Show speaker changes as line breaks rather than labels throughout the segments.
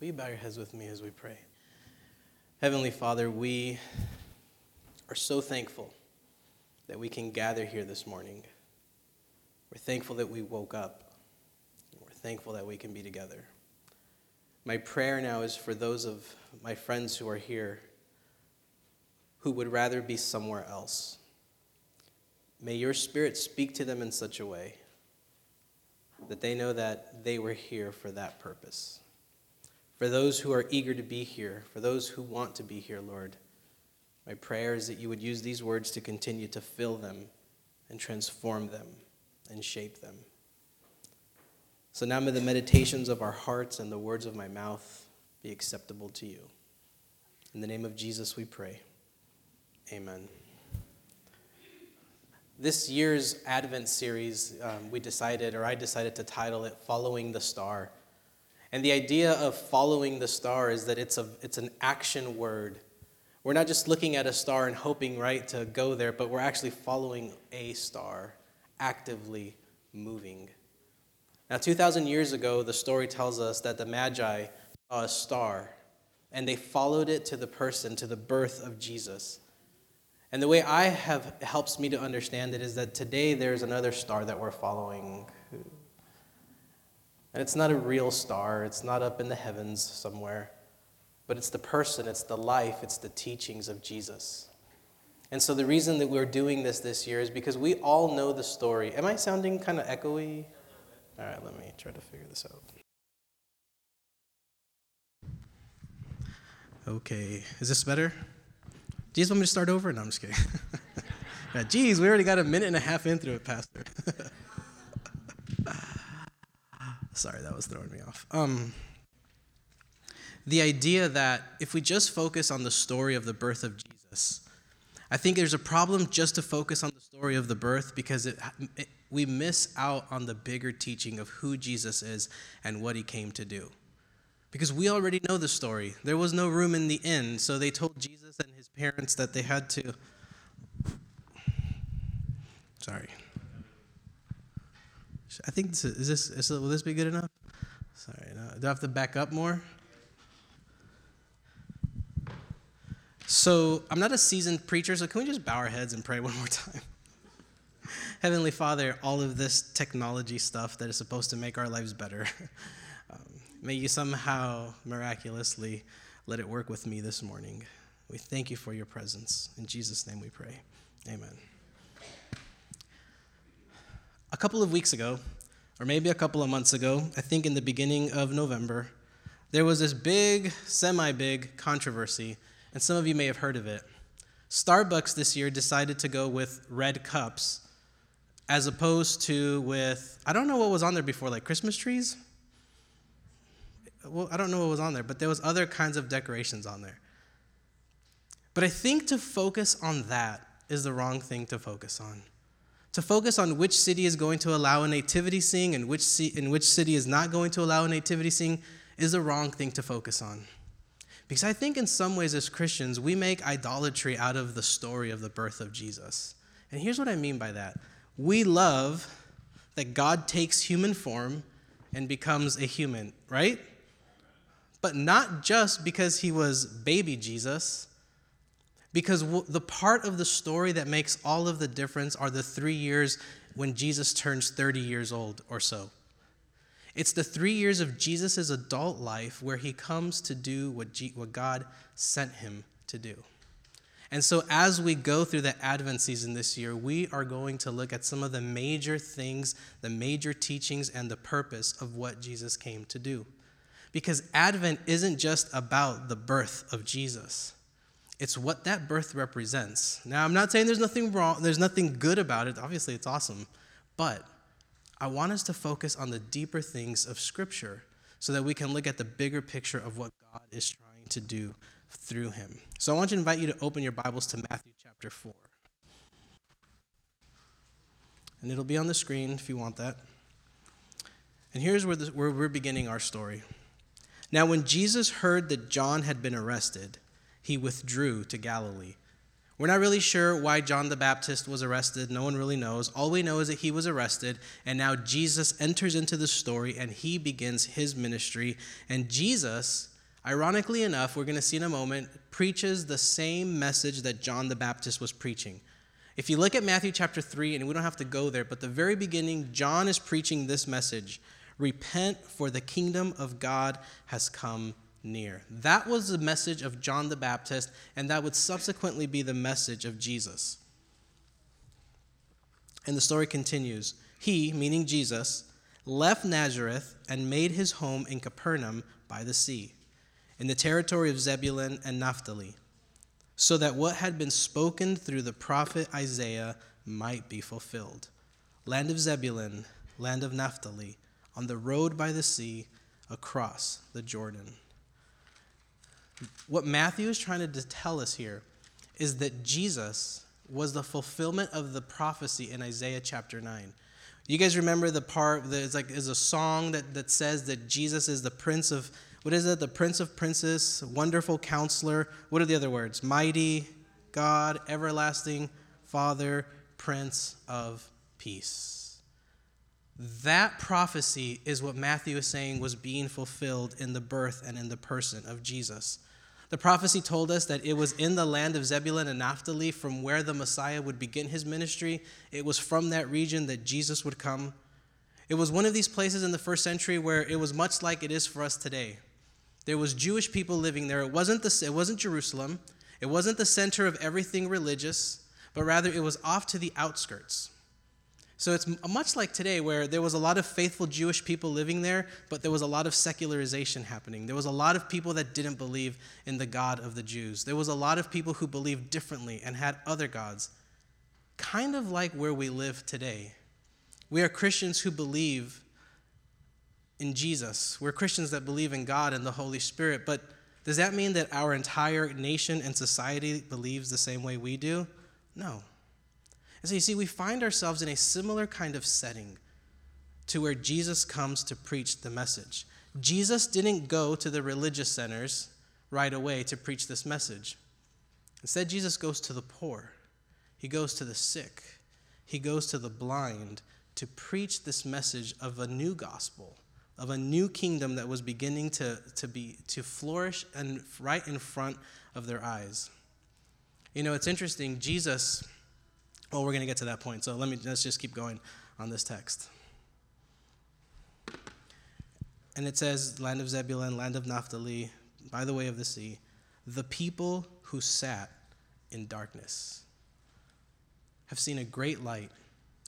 Will you bow your heads with me as we pray? Heavenly Father, we are so thankful that we can gather here this morning. We're thankful that we woke up. We're thankful that we can be together. My prayer now is for those of my friends who are here who would rather be somewhere else. May your spirit speak to them in such a way that they know that they were here for that purpose. For those who are eager to be here, for those who want to be here, Lord, my prayer is that you would use these words to continue to fill them and transform them and shape them. So now may the meditations of our hearts and the words of my mouth be acceptable to you. In the name of Jesus we pray. Amen. This year's Advent series, um, we decided, or I decided to title it Following the Star. And the idea of following the star is that it's, a, it's an action word. We're not just looking at a star and hoping, right, to go there, but we're actually following a star, actively moving. Now, 2,000 years ago, the story tells us that the Magi saw a star and they followed it to the person, to the birth of Jesus. And the way I have helps me to understand it is that today there's another star that we're following. And it's not a real star, it's not up in the heavens somewhere, but it's the person, it's the life, it's the teachings of Jesus. And so the reason that we're doing this this year is because we all know the story. Am I sounding kind of echoey? All right, let me try to figure this out. Okay, is this better? Just want me to start over? No, I'm just kidding. yeah, geez, we already got a minute and a half into it, Pastor. Sorry, that was throwing me off. Um, the idea that if we just focus on the story of the birth of Jesus, I think there's a problem just to focus on the story of the birth because it, it, we miss out on the bigger teaching of who Jesus is and what he came to do. Because we already know the story. There was no room in the inn, so they told Jesus and his parents that they had to. Sorry. I think this is, this is, will this be good enough? Sorry, no, do I have to back up more? So I'm not a seasoned preacher, so can we just bow our heads and pray one more time? Heavenly Father, all of this technology stuff that is supposed to make our lives better, um, may you somehow miraculously let it work with me this morning. We thank you for your presence. In Jesus' name we pray. Amen. A couple of weeks ago, or maybe a couple of months ago, I think in the beginning of November, there was this big, semi big controversy, and some of you may have heard of it. Starbucks this year decided to go with red cups as opposed to with, I don't know what was on there before, like Christmas trees? Well, I don't know what was on there, but there was other kinds of decorations on there. But I think to focus on that is the wrong thing to focus on. To focus on which city is going to allow a nativity scene and which, in which city is not going to allow a nativity scene is the wrong thing to focus on. Because I think in some ways, as Christians, we make idolatry out of the story of the birth of Jesus. And here's what I mean by that we love that God takes human form and becomes a human, right? But not just because he was baby Jesus, because the part of the story that makes all of the difference are the three years when Jesus turns 30 years old or so. It's the three years of Jesus' adult life where he comes to do what, G- what God sent him to do. And so, as we go through the Advent season this year, we are going to look at some of the major things, the major teachings, and the purpose of what Jesus came to do. Because Advent isn't just about the birth of Jesus, it's what that birth represents. Now, I'm not saying there's nothing wrong, there's nothing good about it. Obviously, it's awesome. But I want us to focus on the deeper things of Scripture so that we can look at the bigger picture of what God is trying to do through him. So I want to invite you to open your Bibles to Matthew chapter 4. And it'll be on the screen if you want that. And here's where, the, where we're beginning our story. Now, when Jesus heard that John had been arrested, he withdrew to Galilee. We're not really sure why John the Baptist was arrested. No one really knows. All we know is that he was arrested, and now Jesus enters into the story and he begins his ministry. And Jesus, ironically enough, we're going to see in a moment, preaches the same message that John the Baptist was preaching. If you look at Matthew chapter 3, and we don't have to go there, but the very beginning, John is preaching this message Repent, for the kingdom of God has come near. That was the message of John the Baptist, and that would subsequently be the message of Jesus. And the story continues. He, meaning Jesus, left Nazareth and made his home in Capernaum by the sea, in the territory of Zebulun and Naphtali, so that what had been spoken through the prophet Isaiah might be fulfilled. Land of Zebulun, land of Naphtali, on the road by the sea, across the Jordan. What Matthew is trying to tell us here is that Jesus was the fulfillment of the prophecy in Isaiah chapter 9. You guys remember the part that is like is a song that, that says that Jesus is the prince of what is it? The prince of princes, wonderful counselor. What are the other words? Mighty God, everlasting Father, Prince of Peace. That prophecy is what Matthew is saying was being fulfilled in the birth and in the person of Jesus. The prophecy told us that it was in the land of Zebulun and Naphtali from where the Messiah would begin his ministry. It was from that region that Jesus would come. It was one of these places in the first century where it was much like it is for us today. There was Jewish people living there. It wasn't, the, it wasn't Jerusalem. It wasn't the center of everything religious, but rather it was off to the outskirts. So it's much like today, where there was a lot of faithful Jewish people living there, but there was a lot of secularization happening. There was a lot of people that didn't believe in the God of the Jews. There was a lot of people who believed differently and had other gods. Kind of like where we live today. We are Christians who believe in Jesus. We're Christians that believe in God and the Holy Spirit, but does that mean that our entire nation and society believes the same way we do? No. And so you see, we find ourselves in a similar kind of setting to where Jesus comes to preach the message. Jesus didn't go to the religious centers right away to preach this message. Instead, Jesus goes to the poor, he goes to the sick, he goes to the blind to preach this message of a new gospel, of a new kingdom that was beginning to, to, be, to flourish and right in front of their eyes. You know, it's interesting. Jesus well, we're going to get to that point, so let me let's just keep going on this text. And it says, Land of Zebulun, land of Naphtali, by the way of the sea, the people who sat in darkness have seen a great light.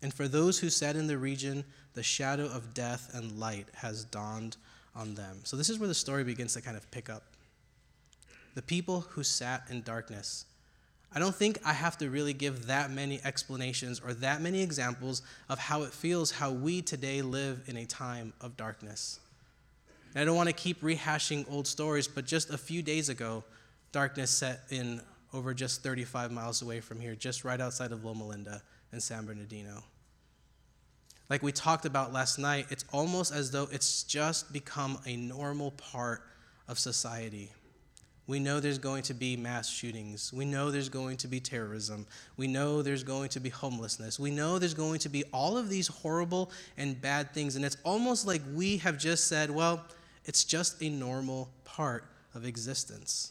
And for those who sat in the region, the shadow of death and light has dawned on them. So this is where the story begins to kind of pick up. The people who sat in darkness I don't think I have to really give that many explanations or that many examples of how it feels how we today live in a time of darkness. And I don't want to keep rehashing old stories, but just a few days ago, darkness set in over just 35 miles away from here, just right outside of Loma Linda in San Bernardino. Like we talked about last night, it's almost as though it's just become a normal part of society. We know there's going to be mass shootings. We know there's going to be terrorism. We know there's going to be homelessness. We know there's going to be all of these horrible and bad things. And it's almost like we have just said, well, it's just a normal part of existence.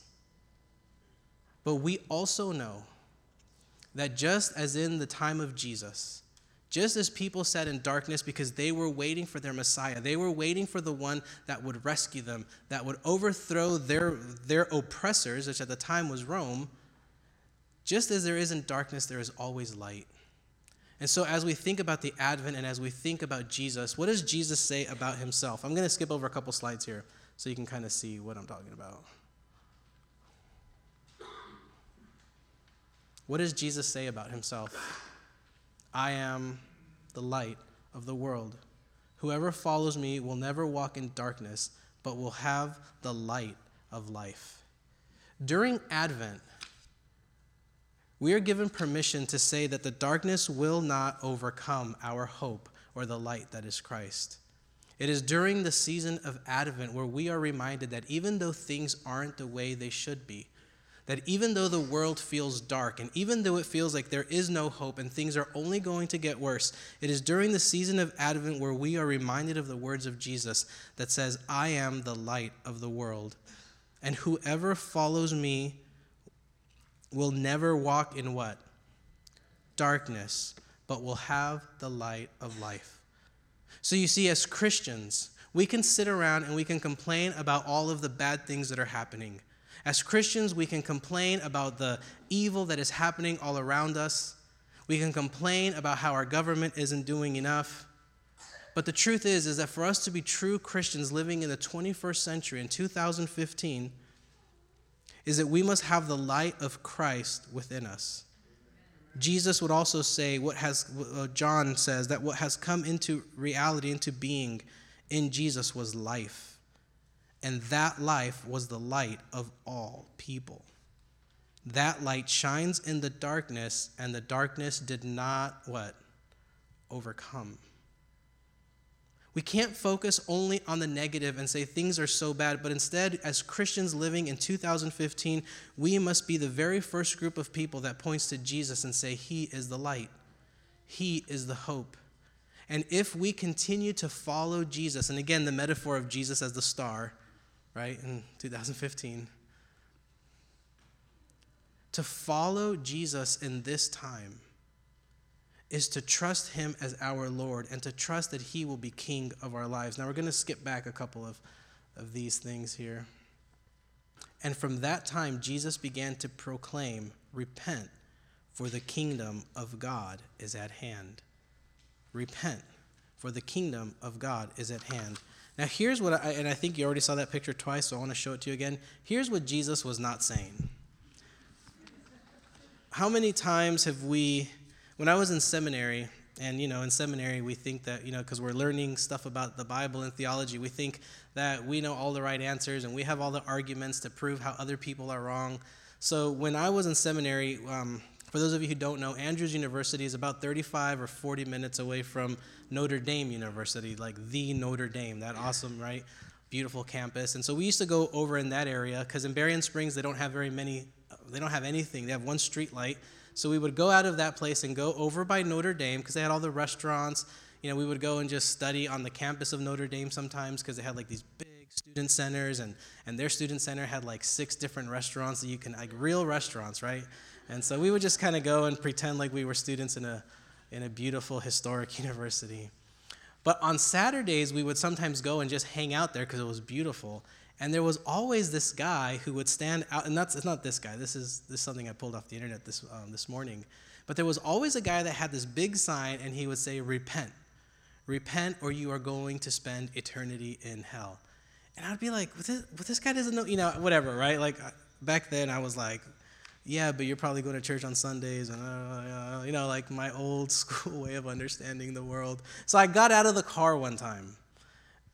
But we also know that just as in the time of Jesus, just as people sat in darkness because they were waiting for their Messiah, they were waiting for the one that would rescue them, that would overthrow their, their oppressors, which at the time was Rome. Just as there is in darkness, there is always light. And so, as we think about the Advent and as we think about Jesus, what does Jesus say about himself? I'm going to skip over a couple slides here so you can kind of see what I'm talking about. What does Jesus say about himself? I am the light of the world. Whoever follows me will never walk in darkness, but will have the light of life. During Advent, we are given permission to say that the darkness will not overcome our hope or the light that is Christ. It is during the season of Advent where we are reminded that even though things aren't the way they should be, that even though the world feels dark and even though it feels like there is no hope and things are only going to get worse, it is during the season of Advent where we are reminded of the words of Jesus that says, I am the light of the world. And whoever follows me will never walk in what? Darkness, but will have the light of life. So you see, as Christians, we can sit around and we can complain about all of the bad things that are happening. As Christians, we can complain about the evil that is happening all around us. We can complain about how our government isn't doing enough. But the truth is is that for us to be true Christians living in the 21st century in 2015 is that we must have the light of Christ within us. Jesus would also say what has uh, John says that what has come into reality into being in Jesus was life and that life was the light of all people. That light shines in the darkness, and the darkness did not what? Overcome. We can't focus only on the negative and say things are so bad, but instead, as Christians living in 2015, we must be the very first group of people that points to Jesus and say, He is the light, He is the hope. And if we continue to follow Jesus, and again, the metaphor of Jesus as the star, right, in 2015. To follow Jesus in this time is to trust him as our Lord and to trust that he will be king of our lives. Now, we're going to skip back a couple of, of these things here. And from that time, Jesus began to proclaim, Repent, for the kingdom of God is at hand. Repent, for the kingdom of God is at hand. Now, here's what I, and I think you already saw that picture twice, so I want to show it to you again. Here's what Jesus was not saying. How many times have we, when I was in seminary, and you know, in seminary, we think that, you know, because we're learning stuff about the Bible and theology, we think that we know all the right answers and we have all the arguments to prove how other people are wrong. So when I was in seminary, um, for those of you who don't know, Andrews University is about 35 or 40 minutes away from Notre Dame University, like the Notre Dame, that awesome, right? Beautiful campus. And so we used to go over in that area because in Berrien Springs, they don't have very many, they don't have anything. They have one street light. So we would go out of that place and go over by Notre Dame because they had all the restaurants. You know, we would go and just study on the campus of Notre Dame sometimes because they had like these big student centers and, and their student center had like six different restaurants that you can, like real restaurants, right? And so we would just kind of go and pretend like we were students in a, in a beautiful historic university. But on Saturdays, we would sometimes go and just hang out there because it was beautiful. And there was always this guy who would stand out, and that's it's not this guy. This is this is something I pulled off the internet this um, this morning. But there was always a guy that had this big sign, and he would say, "Repent, repent, or you are going to spend eternity in hell." And I'd be like, "What this, this guy doesn't know, you know, whatever, right?" Like back then, I was like, yeah, but you're probably going to church on Sundays, and uh, you know, like my old school way of understanding the world. So I got out of the car one time,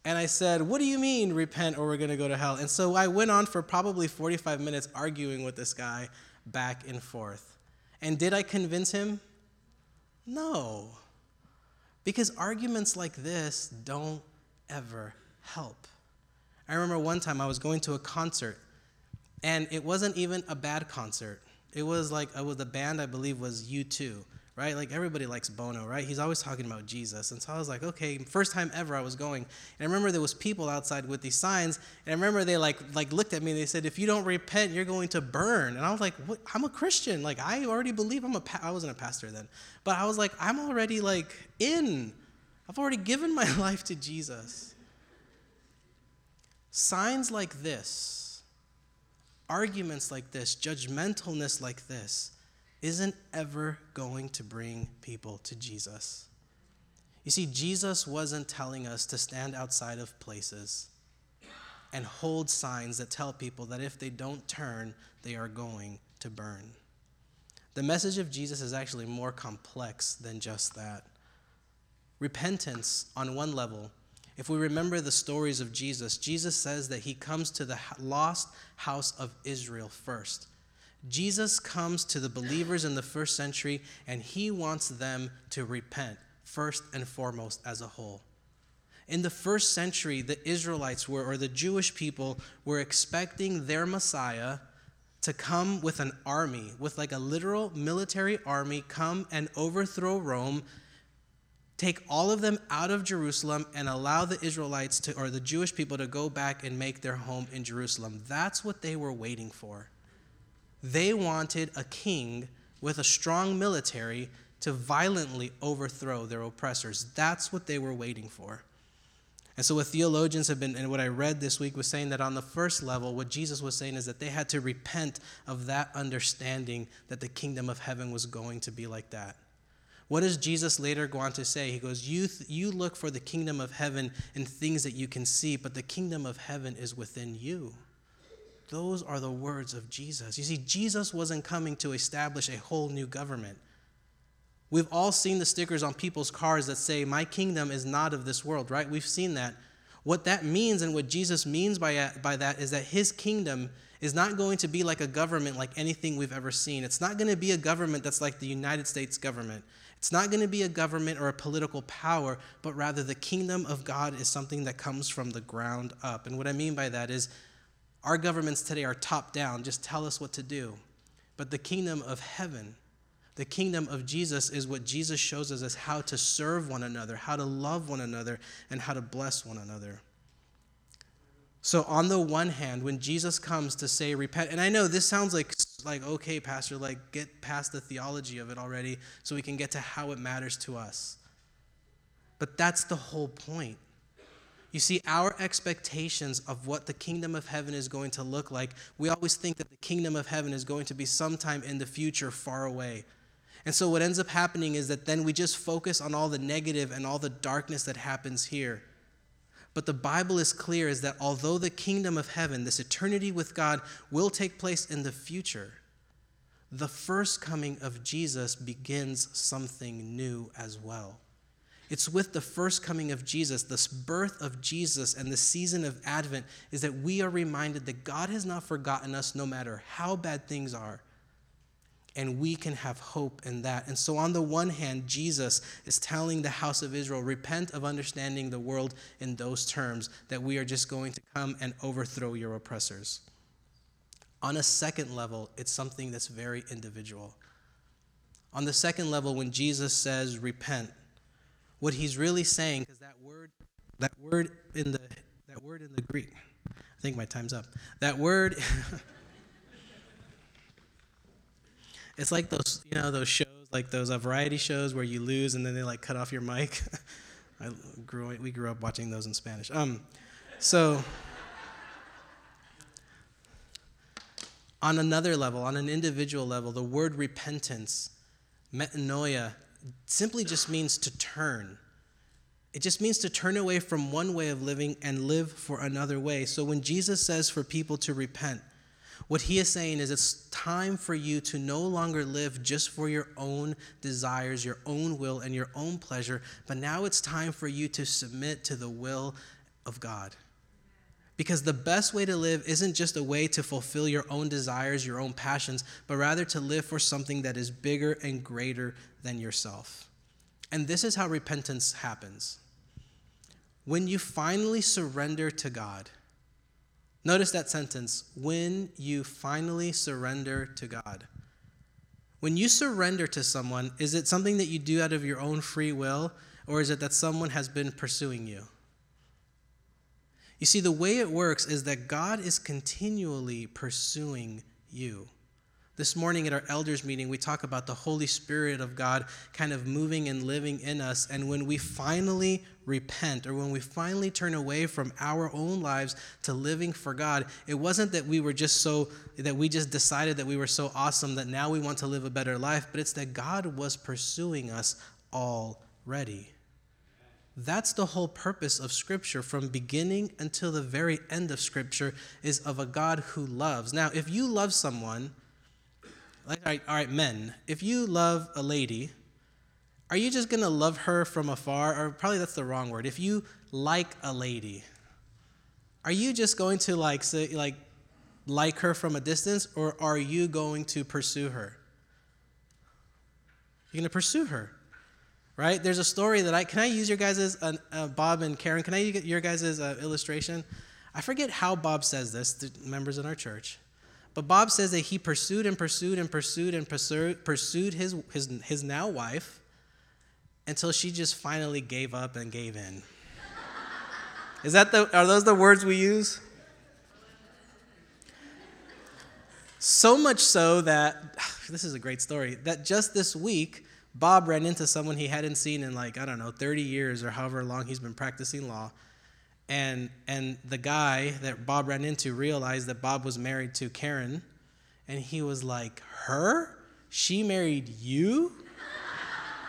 and I said, "What do you mean, repent, or we're going to go to hell?" And so I went on for probably 45 minutes arguing with this guy back and forth. And did I convince him? No, because arguments like this don't ever help. I remember one time I was going to a concert and it wasn't even a bad concert. It was like, it was the band I believe was U2, right? Like everybody likes Bono, right? He's always talking about Jesus. And so I was like, okay, first time ever I was going. And I remember there was people outside with these signs. And I remember they like, like looked at me and they said, if you don't repent, you're going to burn. And I was like, what? I'm a Christian. Like I already believe I'm a, pa-. I wasn't a pastor then. But I was like, I'm already like in. I've already given my life to Jesus. Signs like this arguments like this, judgmentalness like this, isn't ever going to bring people to Jesus. You see, Jesus wasn't telling us to stand outside of places and hold signs that tell people that if they don't turn, they are going to burn. The message of Jesus is actually more complex than just that. Repentance, on one level, if we remember the stories of Jesus, Jesus says that he comes to the lost house of Israel first. Jesus comes to the believers in the first century and he wants them to repent first and foremost as a whole. In the first century, the Israelites were, or the Jewish people, were expecting their Messiah to come with an army, with like a literal military army, come and overthrow Rome, take all of them out of Jerusalem, and allow the Israelites to, or the Jewish people to go back and make their home in Jerusalem. That's what they were waiting for. They wanted a king with a strong military to violently overthrow their oppressors. That's what they were waiting for. And so, what theologians have been, and what I read this week was saying that on the first level, what Jesus was saying is that they had to repent of that understanding that the kingdom of heaven was going to be like that. What does Jesus later go on to say? He goes, you, th- you look for the kingdom of heaven in things that you can see, but the kingdom of heaven is within you. Those are the words of Jesus. You see, Jesus wasn't coming to establish a whole new government. We've all seen the stickers on people's cars that say, My kingdom is not of this world, right? We've seen that. What that means and what Jesus means by, uh, by that is that his kingdom is not going to be like a government like anything we've ever seen. It's not going to be a government that's like the United States government. It's not going to be a government or a political power, but rather the kingdom of God is something that comes from the ground up. And what I mean by that is our governments today are top down, just tell us what to do. But the kingdom of heaven the kingdom of Jesus is what Jesus shows us as how to serve one another, how to love one another, and how to bless one another. So, on the one hand, when Jesus comes to say repent, and I know this sounds like, like okay, Pastor, like get past the theology of it already so we can get to how it matters to us. But that's the whole point. You see, our expectations of what the kingdom of heaven is going to look like, we always think that the kingdom of heaven is going to be sometime in the future, far away. And so what ends up happening is that then we just focus on all the negative and all the darkness that happens here. But the Bible is clear is that although the kingdom of heaven, this eternity with God, will take place in the future, the first coming of Jesus begins something new as well. It's with the first coming of Jesus, this birth of Jesus, and the season of Advent, is that we are reminded that God has not forgotten us no matter how bad things are and we can have hope in that. And so, on the one hand, Jesus is telling the house of Israel, repent of understanding the world in those terms, that we are just going to come and overthrow your oppressors. On a second level, it's something that's very individual. On the second level, when Jesus says repent, what he's really saying, because that word, that word in the that word in the Greek, I think my time's up. That word It's like those, you know, those shows, like those uh, variety shows where you lose and then they like cut off your mic. I grew, we grew up watching those in Spanish. Um, so, on another level, on an individual level, the word repentance, metanoia, simply just means to turn. It just means to turn away from one way of living and live for another way. So when Jesus says for people to repent, what he is saying is it's time for you to no longer live just for your own desires, your own will, and your own pleasure, but now it's time for you to submit to the will of God. Because the best way to live isn't just a way to fulfill your own desires, your own passions, but rather to live for something that is bigger and greater than yourself. And this is how repentance happens. When you finally surrender to God, Notice that sentence when you finally surrender to God. When you surrender to someone, is it something that you do out of your own free will, or is it that someone has been pursuing you? You see, the way it works is that God is continually pursuing you. This morning at our elders meeting, we talk about the Holy Spirit of God kind of moving and living in us. And when we finally repent or when we finally turn away from our own lives to living for God, it wasn't that we were just so, that we just decided that we were so awesome that now we want to live a better life, but it's that God was pursuing us already. That's the whole purpose of Scripture from beginning until the very end of Scripture is of a God who loves. Now, if you love someone, all right, all right, men, if you love a lady, are you just gonna love her from afar? Or probably that's the wrong word. If you like a lady, are you just going to like say like like her from a distance, or are you going to pursue her? You're gonna pursue her, right? There's a story that I can I use your guys' uh, Bob and Karen. Can I use your guys' uh, illustration? I forget how Bob says this, the members in our church. But Bob says that he pursued and pursued and pursued and pursued, pursued his, his, his now wife until she just finally gave up and gave in. Is that the, are those the words we use? So much so that, this is a great story, that just this week, Bob ran into someone he hadn't seen in like, I don't know, 30 years or however long he's been practicing law. And, and the guy that Bob ran into realized that Bob was married to Karen. And he was like, Her? She married you?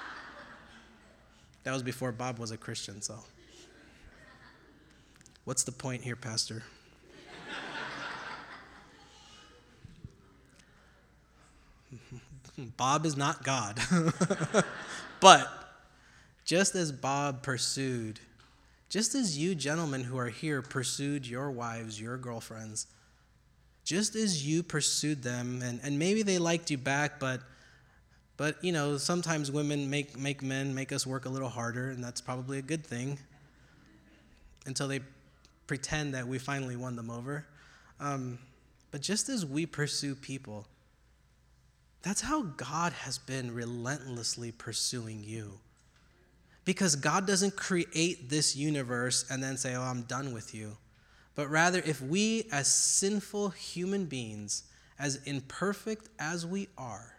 that was before Bob was a Christian, so. What's the point here, Pastor? Bob is not God. but just as Bob pursued, just as you gentlemen who are here pursued your wives, your girlfriends, just as you pursued them, and, and maybe they liked you back, but but you know, sometimes women make make men make us work a little harder, and that's probably a good thing. Until they pretend that we finally won them over. Um, but just as we pursue people, that's how God has been relentlessly pursuing you. Because God doesn't create this universe and then say, oh, I'm done with you. But rather, if we, as sinful human beings, as imperfect as we are,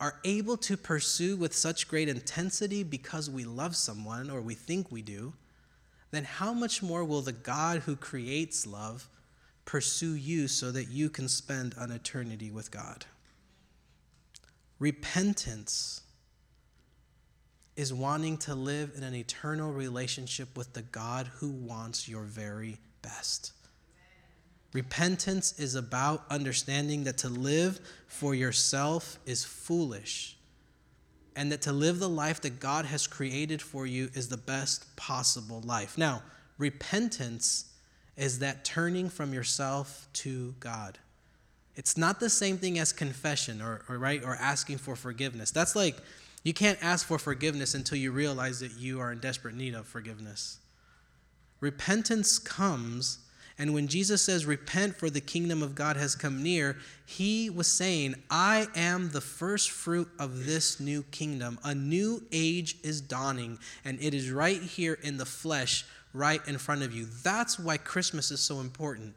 are able to pursue with such great intensity because we love someone or we think we do, then how much more will the God who creates love pursue you so that you can spend an eternity with God. Repentance is wanting to live in an eternal relationship with the God who wants your very best. Repentance is about understanding that to live for yourself is foolish, and that to live the life that God has created for you is the best possible life. Now, repentance is that turning from yourself to God. It's not the same thing as confession or, or right or asking for forgiveness. That's like you can't ask for forgiveness until you realize that you are in desperate need of forgiveness. Repentance comes and when Jesus says, Repent, for the kingdom of God has come near, he was saying, I am the first fruit of this new kingdom. A new age is dawning, and it is right here in the flesh right in front of you. That's why Christmas is so important.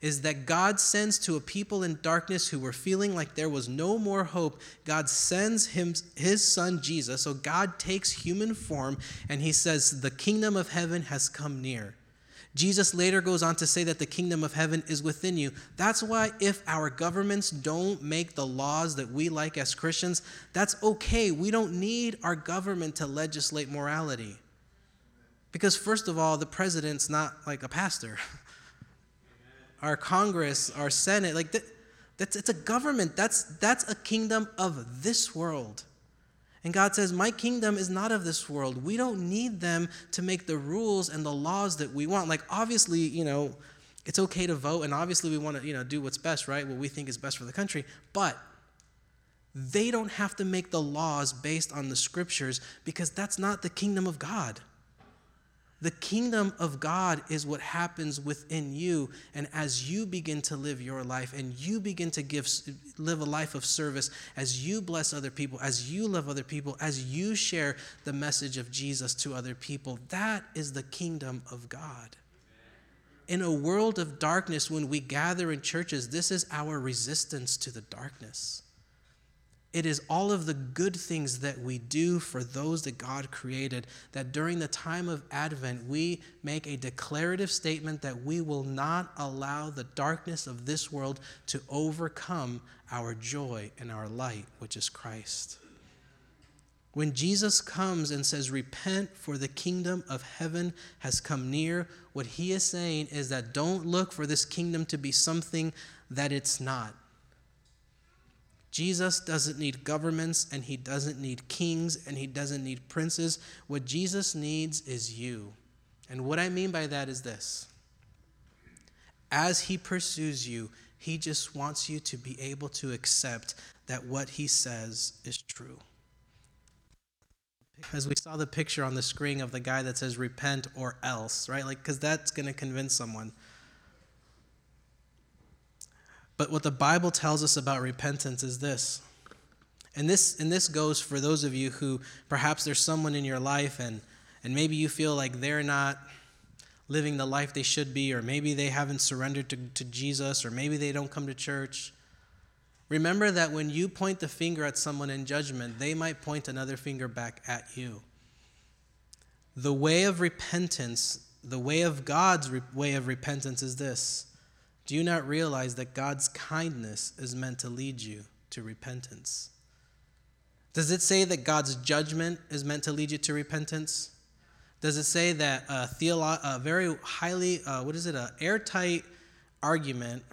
Is that God sends to a people in darkness who were feeling like there was no more hope. God sends him, his son Jesus. So God takes human form and he says, The kingdom of heaven has come near. Jesus later goes on to say that the kingdom of heaven is within you. That's why, if our governments don't make the laws that we like as Christians, that's okay. We don't need our government to legislate morality. Because, first of all, the president's not like a pastor. Our Congress, our Senate, like that, that's it's a government. That's that's a kingdom of this world. And God says, My kingdom is not of this world. We don't need them to make the rules and the laws that we want. Like, obviously, you know, it's okay to vote, and obviously we want to, you know, do what's best, right? What we think is best for the country. But they don't have to make the laws based on the scriptures because that's not the kingdom of God. The kingdom of God is what happens within you. And as you begin to live your life and you begin to give, live a life of service, as you bless other people, as you love other people, as you share the message of Jesus to other people, that is the kingdom of God. In a world of darkness, when we gather in churches, this is our resistance to the darkness. It is all of the good things that we do for those that God created that during the time of Advent we make a declarative statement that we will not allow the darkness of this world to overcome our joy and our light, which is Christ. When Jesus comes and says, Repent, for the kingdom of heaven has come near, what he is saying is that don't look for this kingdom to be something that it's not. Jesus doesn't need governments and he doesn't need kings and he doesn't need princes. What Jesus needs is you. And what I mean by that is this as he pursues you, he just wants you to be able to accept that what he says is true. As we saw the picture on the screen of the guy that says repent or else, right? Like, because that's going to convince someone. But what the Bible tells us about repentance is this. And this and this goes for those of you who perhaps there's someone in your life and and maybe you feel like they're not living the life they should be, or maybe they haven't surrendered to, to Jesus, or maybe they don't come to church. Remember that when you point the finger at someone in judgment, they might point another finger back at you. The way of repentance, the way of God's re- way of repentance is this. Do you not realize that God's kindness is meant to lead you to repentance? Does it say that God's judgment is meant to lead you to repentance? Does it say that a, theolo- a very highly, uh, what is it, an airtight argument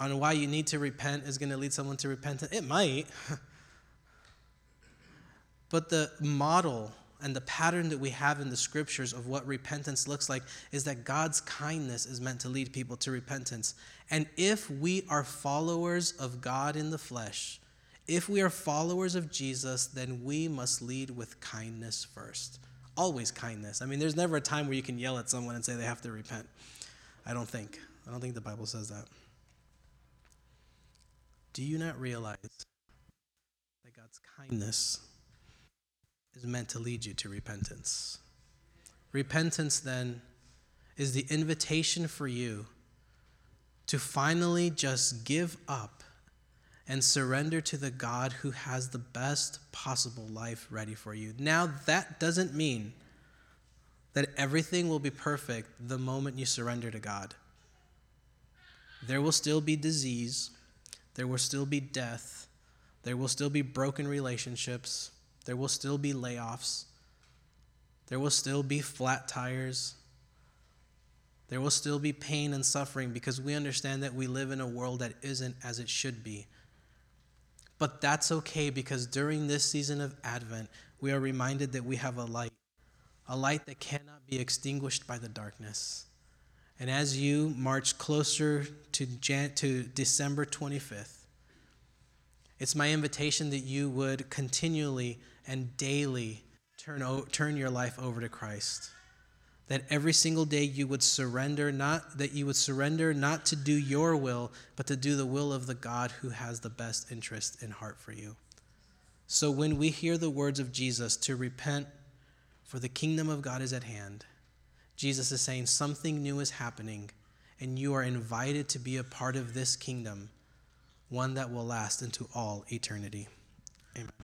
on why you need to repent is going to lead someone to repentance? It might. but the model and the pattern that we have in the scriptures of what repentance looks like is that God's kindness is meant to lead people to repentance. And if we are followers of God in the flesh, if we are followers of Jesus, then we must lead with kindness first always kindness. I mean, there's never a time where you can yell at someone and say they have to repent. I don't think. I don't think the Bible says that. Do you not realize that God's kindness is meant to lead you to repentance? Repentance, then, is the invitation for you to finally just give up and surrender to the God who has the best possible life ready for you. Now, that doesn't mean that everything will be perfect the moment you surrender to God. There will still be disease, there will still be death, there will still be broken relationships, there will still be layoffs, there will still be flat tires. There will still be pain and suffering because we understand that we live in a world that isn't as it should be. But that's okay because during this season of Advent, we are reminded that we have a light, a light that cannot be extinguished by the darkness. And as you march closer to, Jan- to December 25th, it's my invitation that you would continually and daily turn, o- turn your life over to Christ that every single day you would surrender not that you would surrender not to do your will but to do the will of the God who has the best interest in heart for you. So when we hear the words of Jesus to repent for the kingdom of God is at hand, Jesus is saying something new is happening and you are invited to be a part of this kingdom, one that will last into all eternity. Amen.